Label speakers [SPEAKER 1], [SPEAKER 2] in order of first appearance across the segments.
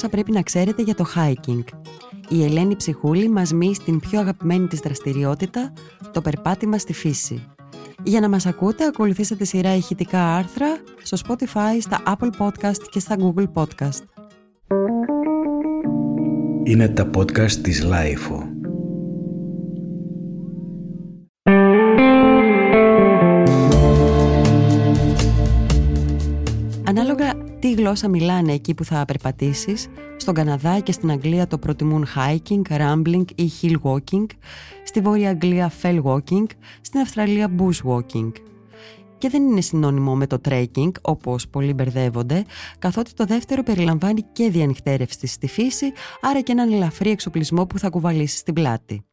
[SPEAKER 1] όσα πρέπει να ξέρετε για το hiking. Η Ελένη Ψυχούλη μας μοιεί στην πιο αγαπημένη της δραστηριότητα, το περπάτημα στη φύση. Για να μας ακούτε, ακολουθήστε τη σειρά ηχητικά άρθρα στο Spotify, στα Apple Podcast και στα Google Podcast.
[SPEAKER 2] Είναι τα podcast της Lifeo.
[SPEAKER 1] Τι γλώσσα μιλάνε εκεί που θα περπατήσεις, στον Καναδά και στην Αγγλία το προτιμούν hiking, rambling ή hill walking, στη Βόρεια Αγγλία fell walking, στην Αυστραλία bushwalking. Και δεν είναι συνώνυμο με το trekking, όπως πολλοί μπερδεύονται, καθότι το δεύτερο περιλαμβάνει και διανυχτέρευση στη φύση, άρα και έναν ελαφρύ εξοπλισμό που θα κουβαλήσεις στην πλάτη.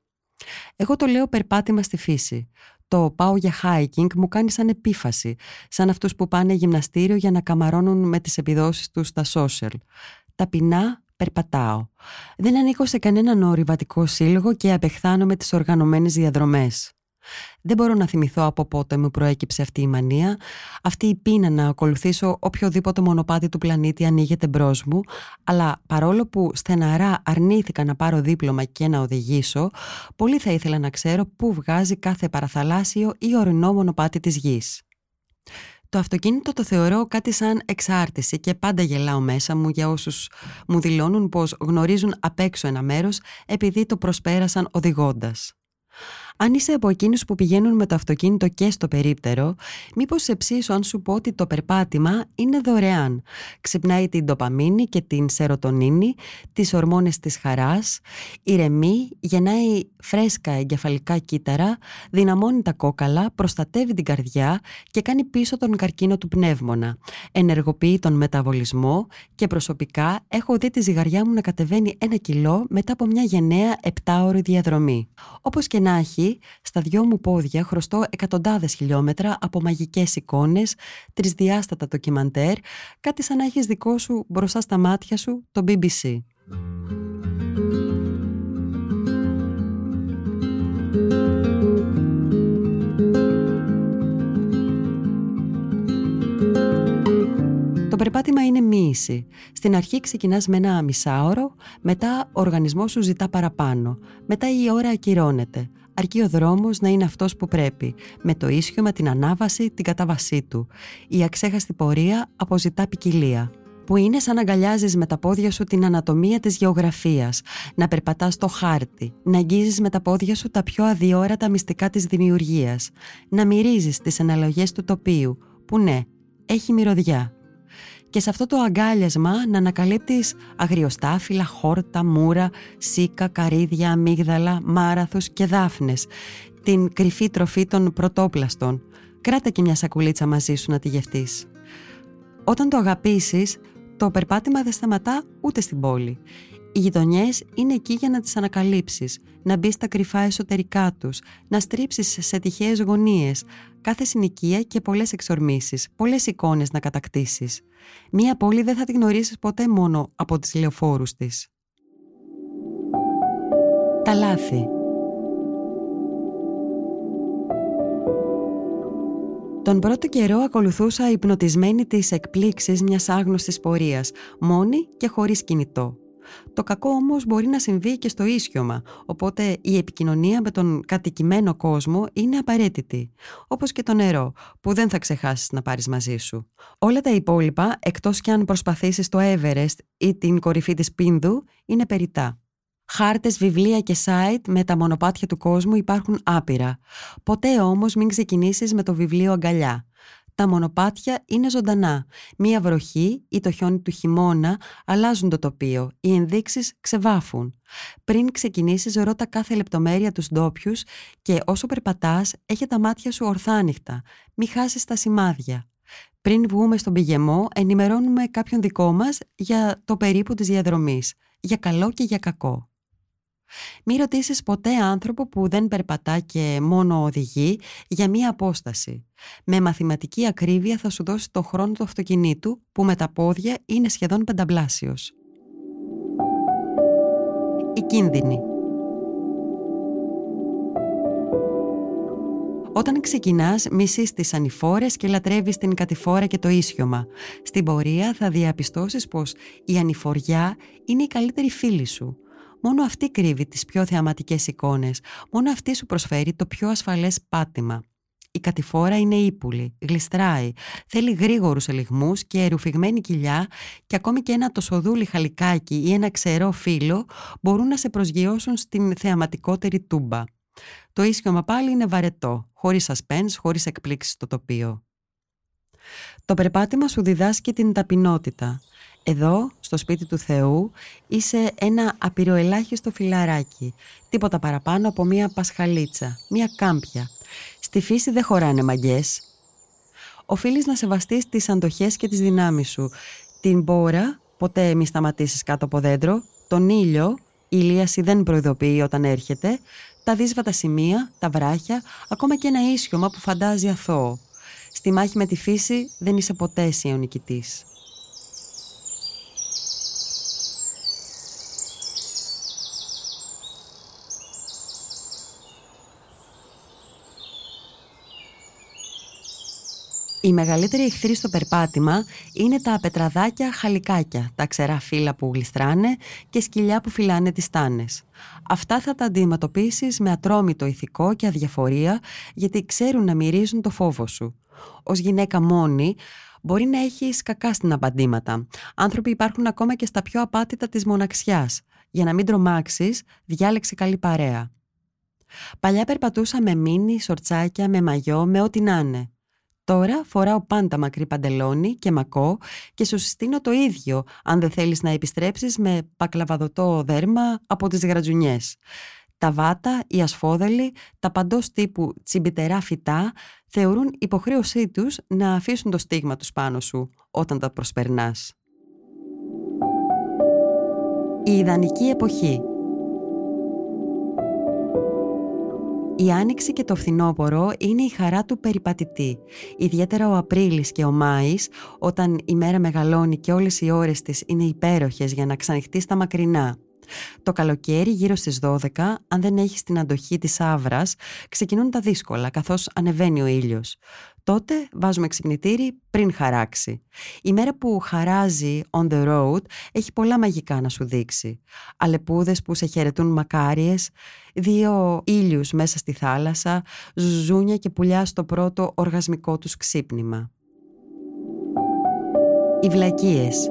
[SPEAKER 1] Εγώ το λέω περπάτημα στη φύση το πάω για hiking μου κάνει σαν επίφαση, σαν αυτούς που πάνε γυμναστήριο για να καμαρώνουν με τις επιδόσεις τους στα social. Ταπεινά περπατάω. Δεν ανήκω σε κανέναν ορειβατικό σύλλογο και απεχθάνω τις οργανωμένες διαδρομές. Δεν μπορώ να θυμηθώ από πότε μου προέκυψε αυτή η μανία, αυτή η πείνα να ακολουθήσω οποιοδήποτε μονοπάτι του πλανήτη ανοίγεται μπρος μου, αλλά παρόλο που στεναρά αρνήθηκα να πάρω δίπλωμα και να οδηγήσω, πολύ θα ήθελα να ξέρω πού βγάζει κάθε παραθαλάσσιο ή ορεινό μονοπάτι της γης. Το αυτοκίνητο το θεωρώ κάτι σαν εξάρτηση και πάντα γελάω μέσα μου για όσους μου δηλώνουν πως γνωρίζουν απ' έξω ένα μέρος επειδή το προσπέρασαν οδηγώντας. Αν είσαι από εκείνους που πηγαίνουν με το αυτοκίνητο και στο περίπτερο, μήπως σε ψήσω αν σου πω ότι το περπάτημα είναι δωρεάν. Ξυπνάει την ντοπαμίνη και την σερωτονίνη, τις ορμόνες της χαράς, ηρεμεί, γεννάει φρέσκα εγκεφαλικά κύτταρα, δυναμώνει τα κόκαλα, προστατεύει την καρδιά και κάνει πίσω τον καρκίνο του πνεύμονα. Ενεργοποιεί τον μεταβολισμό και προσωπικά έχω δει τη ζυγαριά μου να κατεβαίνει ένα κιλό μετά από μια γενναία επτάωρη διαδρομή. Όπως και να έχει, στα δυο μου πόδια χρωστώ εκατοντάδες χιλιόμετρα από μαγικές εικόνες, τρισδιάστατα ντοκιμαντέρ, κάτι σαν να έχεις δικό σου μπροστά στα μάτια σου το BBC. Το περπάτημα είναι μοίηση. Στην αρχή ξεκινάς με ένα μισάωρο, μετά ο οργανισμός σου ζητά παραπάνω. Μετά η ώρα ακυρώνεται αρκεί ο δρόμος να είναι αυτός που πρέπει, με το ίσιομα, την ανάβαση, την κατάβασή του. Η αξέχαστη πορεία αποζητά ποικιλία που είναι σαν να αγκαλιάζεις με τα πόδια σου την ανατομία της γεωγραφίας, να περπατάς το χάρτη, να αγγίζεις με τα πόδια σου τα πιο αδιόρατα μυστικά της δημιουργίας, να μυρίζεις τις αναλογές του τοπίου, που ναι, έχει μυρωδιά και σε αυτό το αγκάλιασμα να ανακαλύπτεις αγριοστάφυλλα, χόρτα, μούρα, σίκα, καρύδια, αμύγδαλα, μάραθους και δάφνες, την κρυφή τροφή των πρωτόπλαστων. Κράτα και μια σακουλίτσα μαζί σου να τη γευτείς. Όταν το αγαπήσεις, το περπάτημα δεν σταματά ούτε στην πόλη. Οι γειτονιές είναι εκεί για να τις ανακαλύψεις, να μπεις στα κρυφά εσωτερικά τους, να στρίψεις σε τυχαίες γωνίες, κάθε συνοικία και πολλές εξορμήσεις, πολλές εικόνες να κατακτήσεις. Μία πόλη δεν θα τη γνωρίσεις ποτέ μόνο από τις λεωφόρους της. Τα λάθη Τον πρώτο καιρό ακολουθούσα υπνοτισμένη τις εκπλήξεις μιας άγνωστης πορείας, μόνη και χωρίς κινητό. Το κακό όμως μπορεί να συμβεί και στο ίσιωμα, οπότε η επικοινωνία με τον κατοικημένο κόσμο είναι απαραίτητη. Όπως και το νερό, που δεν θα ξεχάσεις να πάρεις μαζί σου. Όλα τα υπόλοιπα, εκτός κι αν προσπαθήσεις το Everest ή την κορυφή της Πίνδου, είναι περιτά. Χάρτες, βιβλία και site με τα μονοπάτια του κόσμου υπάρχουν άπειρα. Ποτέ όμως μην ξεκινήσεις με το βιβλίο αγκαλιά. Τα μονοπάτια είναι ζωντανά. Μία βροχή ή το χιόνι του χειμώνα αλλάζουν το τοπίο. Οι ενδείξεις ξεβάφουν. Πριν ξεκινήσεις, ρώτα κάθε λεπτομέρεια του ντόπιου και όσο περπατάς, έχει τα μάτια σου ορθάνυχτα. Μη χάσεις τα σημάδια. Πριν βγούμε στον πηγεμό, ενημερώνουμε κάποιον δικό μας για το περίπου της διαδρομής. Για καλό και για κακό. Μη ρωτήσεις ποτέ άνθρωπο που δεν περπατά και μόνο οδηγεί για μία απόσταση. Με μαθηματική ακρίβεια θα σου δώσει το χρόνο του αυτοκινήτου που με τα πόδια είναι σχεδόν πενταπλάσιος. Η κίνδυνη Όταν ξεκινάς, μισείς τις ανηφόρες και λατρεύεις την κατηφόρα και το ίσιωμα. Στην πορεία θα διαπιστώσεις πως η ανηφοριά είναι η καλύτερη φίλη σου. Μόνο αυτή κρύβει τις πιο θεαματικές εικόνες. Μόνο αυτή σου προσφέρει το πιο ασφαλές πάτημα. Η κατηφόρα είναι ύπουλη, γλιστράει, θέλει γρήγορους ελιγμούς και ρουφηγμένη κοιλιά και ακόμη και ένα τοσοδούλι χαλικάκι ή ένα ξερό φύλλο μπορούν να σε προσγειώσουν στην θεαματικότερη τούμπα. Το ίσιωμα πάλι είναι βαρετό, χωρίς suspense, χωρίς εκπλήξεις στο τοπίο. Το περπάτημα σου διδάσκει την ταπεινότητα. Εδώ, στο σπίτι του Θεού, είσαι ένα απειροελάχιστο φιλαράκι. Τίποτα παραπάνω από μία πασχαλίτσα, μία κάμπια. Στη φύση δεν χωράνε μαγκές. Οφείλεις να σεβαστείς τις αντοχές και τις δυνάμεις σου. Την μπόρα, ποτέ μη σταματήσεις κάτω από δέντρο. Τον ήλιο, η ηλίαση δεν προειδοποιεί όταν έρχεται τα δύσβατα σημεία, τα βράχια, ακόμα και ένα ίσιωμα που φαντάζει αθώο. Στη μάχη με τη φύση δεν είσαι ποτέ εσύ Η μεγαλύτερη εχθρή στο περπάτημα είναι τα πετραδάκια χαλικάκια, τα ξερά φύλλα που γλιστράνε και σκυλιά που φυλάνε τις τάνες. Αυτά θα τα αντιμετωπίσεις με ατρόμητο ηθικό και αδιαφορία γιατί ξέρουν να μυρίζουν το φόβο σου. Ως γυναίκα μόνη μπορεί να έχεις κακά στην απαντήματα. Άνθρωποι υπάρχουν ακόμα και στα πιο απάτητα της μοναξιάς. Για να μην τρομάξεις, διάλεξε καλή παρέα. Παλιά περπατούσα με μίνι, σορτσάκια, με μαγιό, με ό,τι να είναι. Τώρα φοράω πάντα μακρύ παντελόνι και μακό και σου συστήνω το ίδιο αν δεν θέλεις να επιστρέψεις με πακλαβαδοτό δέρμα από τις γρατζουνιές. Τα βάτα, οι ασφόδελοι, τα παντός τύπου τσιμπιτερά φυτά θεωρούν υποχρέωσή τους να αφήσουν το στίγμα τους πάνω σου όταν τα προσπερνάς. Η ιδανική εποχή Η άνοιξη και το φθινόπωρο είναι η χαρά του περιπατητή. Ιδιαίτερα ο Απρίλης και ο Μάης, όταν η μέρα μεγαλώνει και όλες οι ώρες της είναι υπέροχες για να ξανοιχτεί στα μακρινά. Το καλοκαίρι γύρω στις 12, αν δεν έχεις την αντοχή της άβρας, ξεκινούν τα δύσκολα καθώς ανεβαίνει ο ήλιος. Τότε βάζουμε ξυπνητήρι πριν χαράξει. Η μέρα που χαράζει on the road έχει πολλά μαγικά να σου δείξει. Αλεπούδες που σε χαιρετούν μακάριες, δύο ήλιους μέσα στη θάλασσα, ζουζούνια και πουλιά στο πρώτο οργασμικό τους ξύπνημα. Οι βλακίες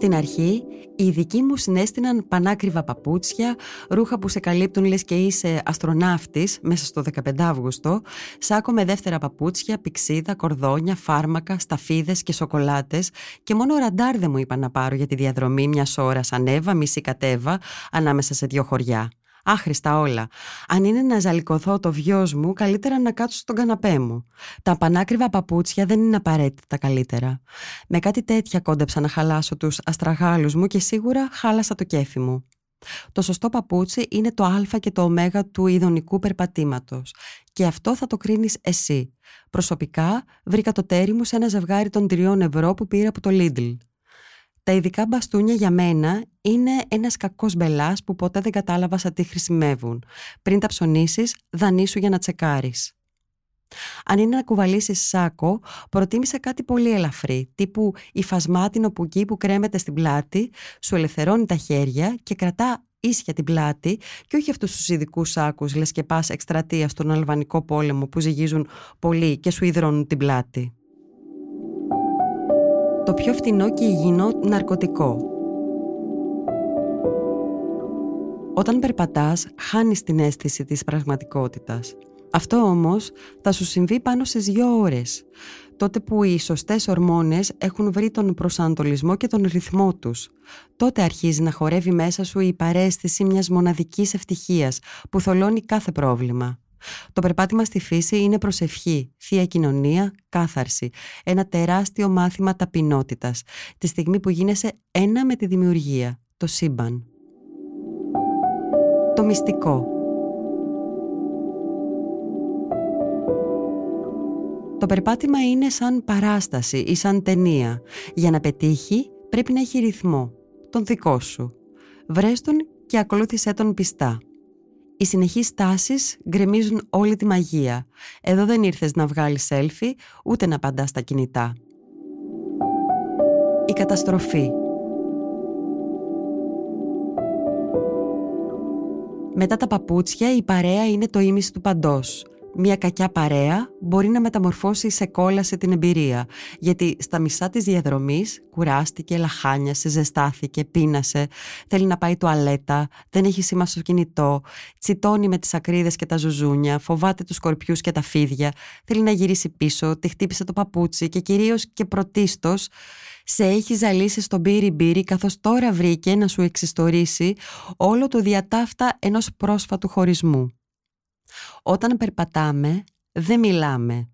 [SPEAKER 1] Στην αρχή, οι ειδικοί μου συνέστηναν πανάκριβα παπούτσια, ρούχα που σε καλύπτουν λες και είσαι αστροναύτης μέσα στο 15 Αύγουστο, σάκο με δεύτερα παπούτσια, πηξίδα, κορδόνια, φάρμακα, σταφίδες και σοκολάτες και μόνο ραντάρ δεν μου είπαν να πάρω για τη διαδρομή μιας ώρας ανέβα, μισή κατέβα, ανάμεσα σε δύο χωριά. Άχρηστα όλα. Αν είναι να ζαλικωθώ το βιός μου, καλύτερα να κάτσω στον καναπέ μου. Τα πανάκριβα παπούτσια δεν είναι απαραίτητα τα καλύτερα. Με κάτι τέτοια κόντεψα να χαλάσω τους αστραγάλους μου και σίγουρα χάλασα το κέφι μου. Το σωστό παπούτσι είναι το α και το ω του ειδονικού περπατήματος και αυτό θα το κρίνεις εσύ. Προσωπικά βρήκα το τέρι μου σε ένα ζευγάρι των τριών ευρώ που πήρα από το Lidl. Τα ειδικά μπαστούνια για μένα είναι ένας κακός μπελάς που ποτέ δεν κατάλαβα σαν τι χρησιμεύουν. Πριν τα ψωνίσεις, δανείσου για να τσεκάρεις. Αν είναι να κουβαλήσεις σάκο, προτίμησα κάτι πολύ ελαφρύ, τύπου υφασμάτινο πουκί που κρέμεται στην πλάτη, σου ελευθερώνει τα χέρια και κρατά ίσια την πλάτη και όχι αυτούς τους ειδικούς σάκους, λες και πας εκστρατεία στον Αλβανικό πόλεμο που ζυγίζουν πολύ και σου υδρώνουν την πλάτη το πιο φτηνό και υγιεινό ναρκωτικό. Όταν περπατάς, χάνεις την αίσθηση της πραγματικότητας. Αυτό όμως θα σου συμβεί πάνω στις δύο ώρες, τότε που οι σωστές ορμόνες έχουν βρει τον προσανατολισμό και τον ρυθμό τους. Τότε αρχίζει να χορεύει μέσα σου η παρέστηση μιας μοναδικής ευτυχίας που θολώνει κάθε πρόβλημα. Το περπάτημα στη φύση είναι προσευχή, θεία κοινωνία, κάθαρση. Ένα τεράστιο μάθημα ταπεινότητας. Τη στιγμή που γίνεσαι ένα με τη δημιουργία, το σύμπαν. Το μυστικό. Το περπάτημα είναι σαν παράσταση ή σαν ταινία. Για να πετύχει πρέπει να έχει ρυθμό, τον δικό σου. Βρες τον και ακολούθησέ τον πιστά. Οι συνεχείς στάσεις γκρεμίζουν όλη τη μαγεία. Εδώ δεν ήρθες να βγάλεις selfie, ούτε να παντάς στα κινητά. Η καταστροφή. Μετά τα παπούτσια η παρέα είναι το ίμιση του παντός μια κακιά παρέα μπορεί να μεταμορφώσει σε κόλαση την εμπειρία, γιατί στα μισά της διαδρομής κουράστηκε, λαχάνιασε, ζεστάθηκε, πείνασε, θέλει να πάει τουαλέτα, δεν έχει σήμα στο κινητό, τσιτώνει με τις ακρίδες και τα ζουζούνια, φοβάται τους σκορπιούς και τα φίδια, θέλει να γυρίσει πίσω, τη χτύπησε το παπούτσι και κυρίως και πρωτίστως σε έχει ζαλίσει στον μπύρι μπύρι καθώς τώρα βρήκε να σου εξιστορήσει όλο το διατάφτα ενός πρόσφατου χωρισμού. Όταν περπατάμε, δεν μιλάμε.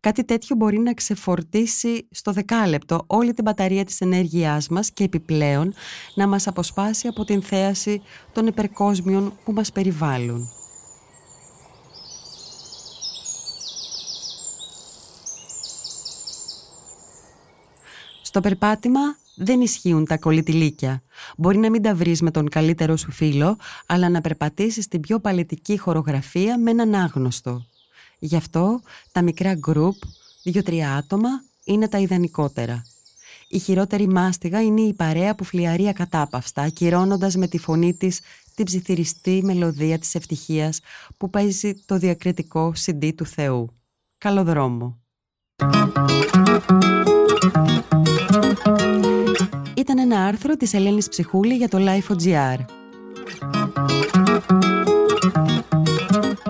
[SPEAKER 1] Κάτι τέτοιο μπορεί να ξεφορτίσει στο δεκάλεπτο όλη την μπαταρία της ενέργειάς μας και επιπλέον να μας αποσπάσει από την θέαση των υπερκόσμιων που μας περιβάλλουν. Στο περπάτημα δεν ισχύουν τα κολλητηλίκια. Μπορεί να μην τα βρεις με τον καλύτερο σου φίλο, αλλά να περπατήσεις την πιο παλαιτική χορογραφία με έναν άγνωστο. Γι' αυτό τα μικρά γκρουπ, δύο-τρία άτομα, είναι τα ιδανικότερα. Η χειρότερη μάστιγα είναι η παρέα που φλιαρεί ακατάπαυστα, ακυρώνοντας με τη φωνή της την ψιθυριστή μελωδία της ευτυχίας που παίζει το διακριτικό CD του Θεού. Καλό δρόμο! Ήταν ένα άρθρο της Ελένης Ψυχούλη για το Life.gr.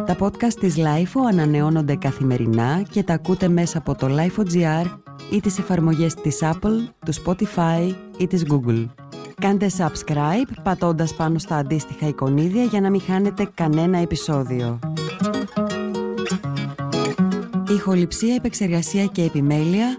[SPEAKER 1] Τα podcast της Life ανανεώνονται καθημερινά και τα ακούτε μέσα από το Life.gr ή τις εφαρμογές της Apple, του Spotify ή της Google. Κάντε subscribe πατώντας πάνω στα αντίστοιχα εικονίδια για να μην χάνετε κανένα επεισόδιο. Ηχοληψία, επεξεργασία και επιμέλεια,